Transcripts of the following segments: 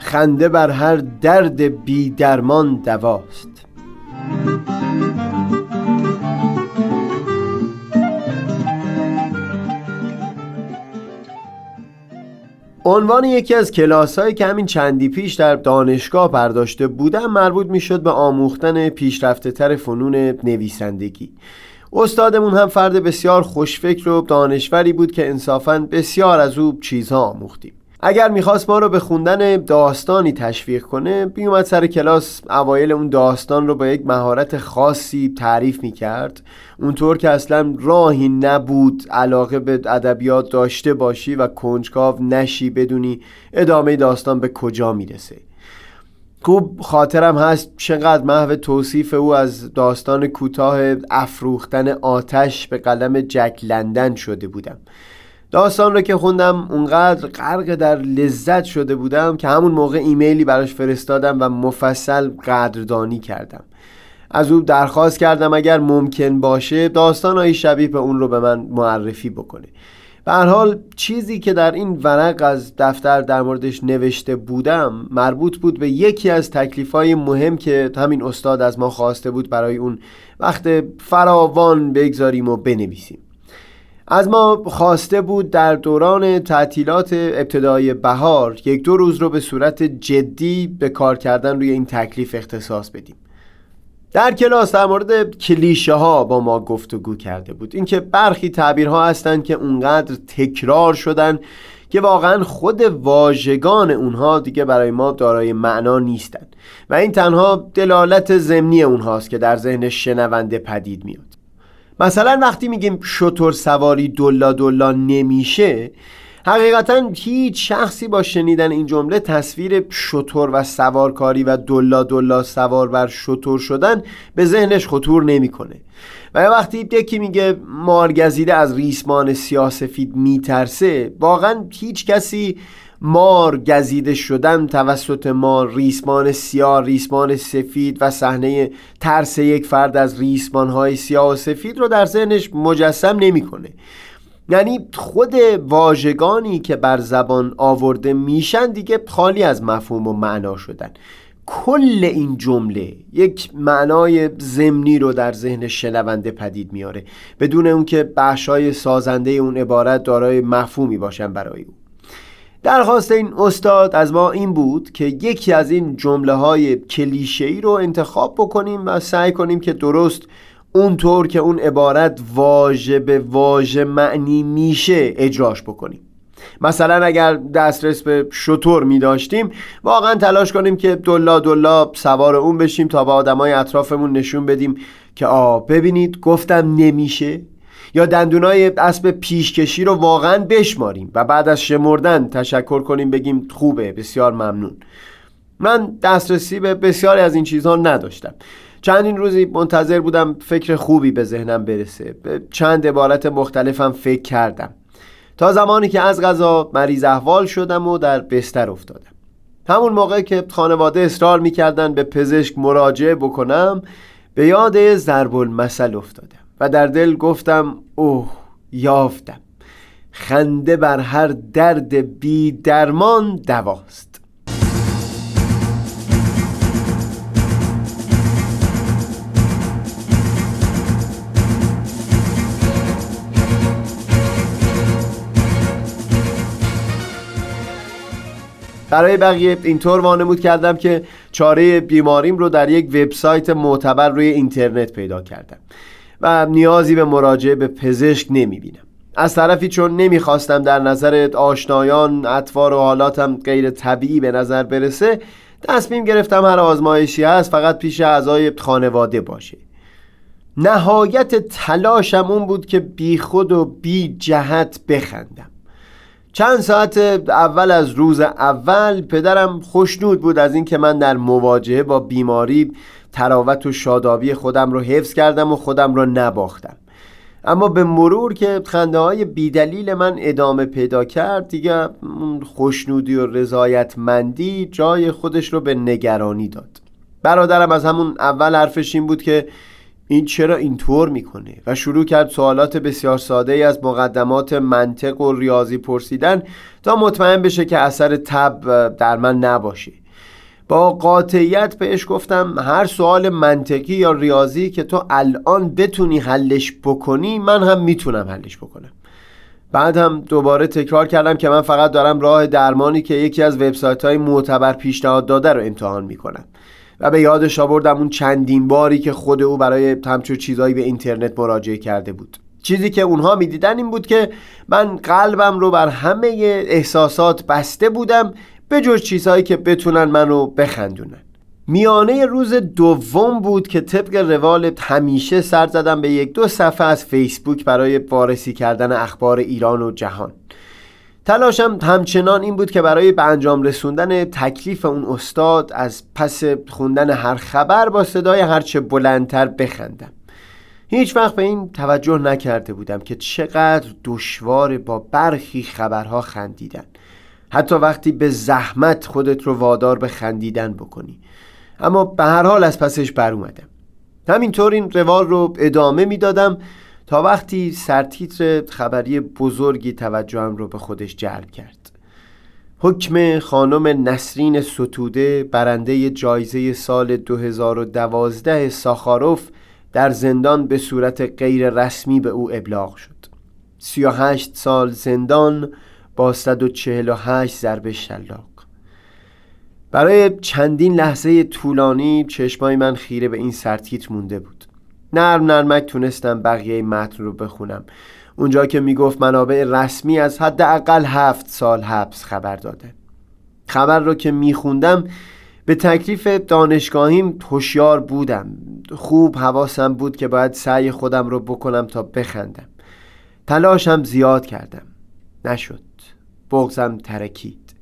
خنده بر هر درد بی درمان دواست. عنوان یکی از کلاس هایی که همین چندی پیش در دانشگاه برداشته بودم مربوط می شد به آموختن پیشرفته تر فنون نویسندگی. استادمون هم فرد بسیار خوشفکر و دانشوری بود که انصافا بسیار از او چیزها آموختیم. اگر می‌خواست ما رو به خوندن داستانی تشویق کنه بیومد سر کلاس اوایل اون داستان رو با یک مهارت خاصی تعریف می‌کرد. اونطور که اصلا راهی نبود علاقه به ادبیات داشته باشی و کنجکاو نشی بدونی ادامه داستان به کجا می‌رسه. خوب خاطرم هست چقدر محو توصیف او از داستان کوتاه افروختن آتش به قلم جک لندن شده بودم. داستان رو که خوندم اونقدر غرق در لذت شده بودم که همون موقع ایمیلی براش فرستادم و مفصل قدردانی کردم. از او درخواست کردم اگر ممکن باشه داستانهایی شبیه به اون رو به من معرفی بکنه. به هر حال چیزی که در این ورق از دفتر در موردش نوشته بودم مربوط بود به یکی از تکلیفهای مهم که همین استاد از ما خواسته بود برای اون وقت فراوان بگذاریم و بنویسیم. از ما خواسته بود در دوران تعطیلات ابتدای بهار یک دو روز رو به صورت جدی به کار کردن روی این تکلیف اختصاص بدیم. در کلاس در مورد کلیشه ها با ما گفتگو کرده بود. اینکه برخی تعبیرها هستند که اونقدر تکرار شدن که واقعا خود واژگان اونها دیگه برای ما دارای معنا نیستند و این تنها دلالت ضمنی اونهاست که در ذهن شنونده پدید میاد. مثلا وقتی میگیم شطور سواری دلا دلا نمیشه حقیقتا هیچ شخصی با شنیدن این جمله تصویر شطور و سوارکاری و دلا دلا سوار بر شطور شدن به ذهنش خطور نمی‌کنه. و وقتی یکی میگه مارگزیده از ریسمان سیاسفید میترسه واقعا هیچ کسی مار گزیده شدن توسط مار. ریسمان سیاه ریسمان سفید و صحنه ترس یک فرد از ریسمان های سیاه و سفید رو در ذهنش مجسم نمی‌کنه. یعنی خود واژگانی که بر زبان آورده میشن دیگه خالی از مفهوم و معنا شدن. کل این جمله یک معنای زمینی رو در ذهن شنونده پدید میاره. بدون اون که بخشای سازنده اون عبارت دارای مفهومی باشن برای او. درخواست این استاد از ما این بود که یکی از این جمله های کلیشه ای رو انتخاب بکنیم و سعی کنیم که درست اونطور که اون عبارت واژه به واژه معنی میشه اجراش بکنیم. مثلا اگر دسترس به شطور می داشتیم واقعا تلاش کنیم که دلا دلا سوار اون بشیم تا به آدمای اطرافمون نشون بدیم که آ ببینید گفتم نمیشه. یا دندونای اسب پیشکشی رو واقعا بشماریم و بعد از شمردن تشکر کنیم بگیم خوبه بسیار ممنون. من دسترسی به بسیاری از این چیزها نداشتم. چندین روزی منتظر بودم فکر خوبی به ذهنم برسه. به چند عبارت مختلفم فکر کردم. تا زمانی که از غذا مریض احوال شدم و در بستر افتادم. همون موقع که خانواده اصرار می‌کردن به پزشک مراجعه بکنم به یاد ضرب المثل افتادم. و در دل گفتم اوه یافتم. خنده بر هر درد بی درمان دواست. برای بقیه اینطور وانمود کردم که چاره بیماریم رو در یک وبسایت معتبر روی اینترنت پیدا کردم. و نیازی به مراجعه به پزشک نمی‌بینم. از طرفی چون نمی‌خواستم در نظر آشنایان اطوار و حالاتم غیر طبیعی به نظر برسه تصمیم گرفتم هر آزمایشی هست فقط پیش اعضای خانواده باشه. نهایت تلاشم اون بود که بی خود و بی جهت بخندم. چند ساعت اول از روز اول پدرم خوشنود بود از اینکه من در مواجهه با بیماری تراوت و شادابی خودم رو حفظ کردم و خودم رو نباختم. اما به مرور که خنده های بیدلیل من ادامه پیدا کرد دیگه خوشنودی و رضایتمندی جای خودش رو به نگرانی داد. برادرم از همون اول حرفش این بود که این چرا اینطور می‌کنه؟ و شروع کرد سوالات بسیار ساده ای از مقدمات منطق و ریاضی پرسیدن تا مطمئن بشه که اثر تب در من نباشه. با قاطعیت بهش گفتم هر سوال منطقی یا ریاضی که تو الان بتونی حلش بکنی من هم می‌تونم حلش بکنم. بعد هم دوباره تکرار کردم که من فقط دارم راه درمانی که یکی از وبسایت های معتبر پیشنهاد داده رو امتحان می‌کنم. و به یادش آوردم اون چندین باری که خود او برای همچون چیزهایی به اینترنت مراجعه کرده بود. چیزی که اونها می‌دیدن این بود که من قلبم رو بر همه احساسات بسته بودم به جز چیزهایی که بتونن منو بخندونن. میانه روز دوم بود که طبق روال همیشه سر زدم به یک دو صفحه از فیسبوک برای وارسی کردن اخبار ایران و جهان. تلاشم همچنان این بود که برای به انجام رسوندن تکلیف اون استاد از پس خوندن هر خبر با صدای هرچه بلندتر بخندم. هیچ وقت به این توجه نکرده بودم که چقدر دشوار با برخی خبرها خندیدن. حتی وقتی به زحمت خودت رو وادار به خندیدن بکنی. اما به هر حال از پسش بر اومدم. همینطور این روال رو ادامه می‌دادم تا وقتی سرتیتر خبری بزرگی توجهم رو به خودش جلب کرد. حکم خانم نسرین ستوده برنده جایزه سال 2012 ساخاروف در زندان به صورت غیر رسمی به او ابلاغ شد. 38 سال زندان با 148 ضربه شلاق. برای چندین لحظه طولانی چشمای من خیره به این سرتیتر مونده بود. نرم نرمک تونستم بقیه متن رو بخونم. اونجا که می‌گفت منابع رسمی از حداقل هفت سال حبس خبر داده. خبر رو که میخوندم به تکلیف دانشگاهیم هوشیار بودم. خوب حواسم بود که باید سعی خودم رو بکنم تا بخندم. تلاشم زیاد کردم. نشد. بغزم ترکید.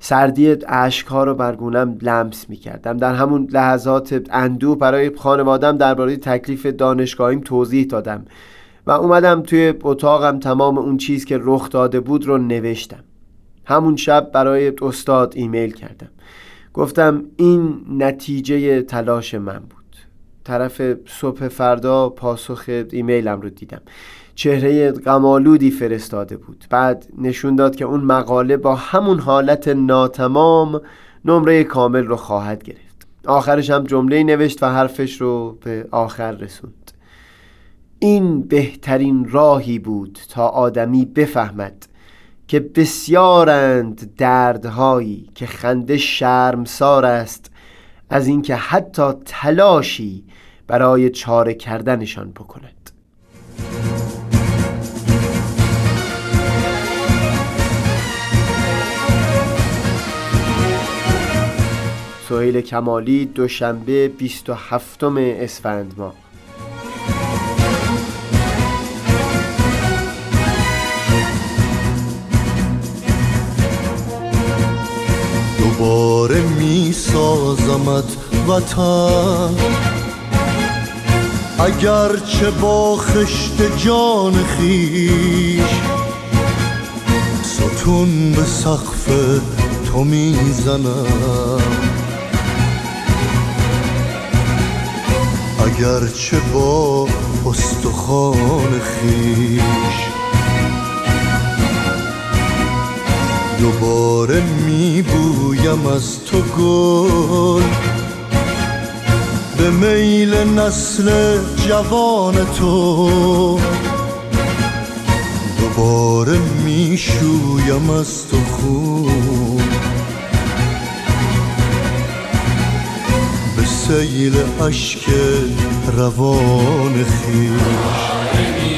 سردی اشکها رو برگونم لمس می کردم در همون لحظات اندو برای خانوادم درباره تکلیف دانشگاهیم توضیح دادم و اومدم توی اتاقم تمام اون چیز که رخ داده بود رو نوشتم. همون شب برای استاد ایمیل کردم. گفتم این نتیجه تلاش من بود. طرف صبح فردا پاسخ ایمیلم رو دیدم. چهره غمالودی فرستاده بود. بعد نشون داد که اون مقاله با همون حالت ناتمام نمره کامل رو خواهد گرفت. آخرش هم جمله نوشت و حرفش رو به آخر رسوند. این بهترین راهی بود تا آدمی بفهمد که بسیارند دردهایی که خنده شرمسار است از اینکه حتی تلاشی برای چاره کردنشان بکند. سهیل کمالی دوشنبه 27 اسفند ماه. دوباره می سازمت وطن. اگرچه با خشت جان خیش ستون به سقف تو می‌زنم اگرچه با استخوان خیش دوباره میبویم از تو گل به میل نسل جوان تو دوباره می‌شویم از تو خون سیل اشک روان خیش.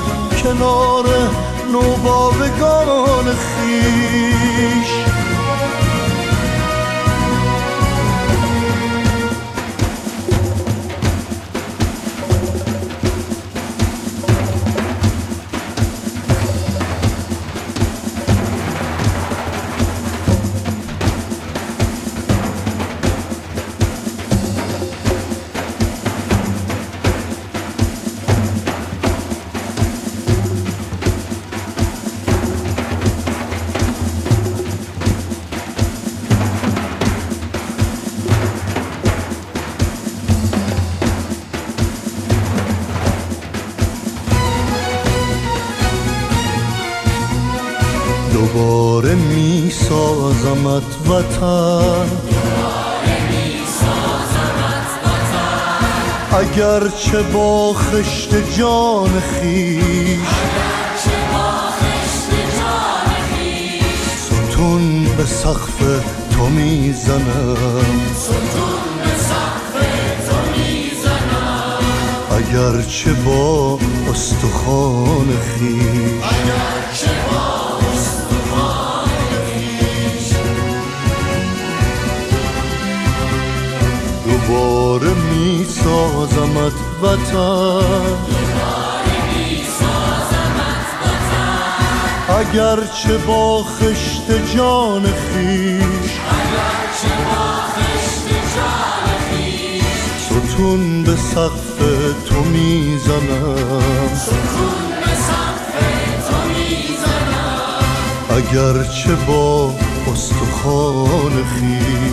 کنار نوبابگان خیش. دوباره می سازمت وطن. اگرچه با خشت جان خیش. ستون به سقف تو می‌زنم اگرچه با استخوان خیش. دوباره می سازمت وطن. اگرچه با خشت جان خیش. ستون به سقف تو می‌زنم. اگرچه با استخوان خیش.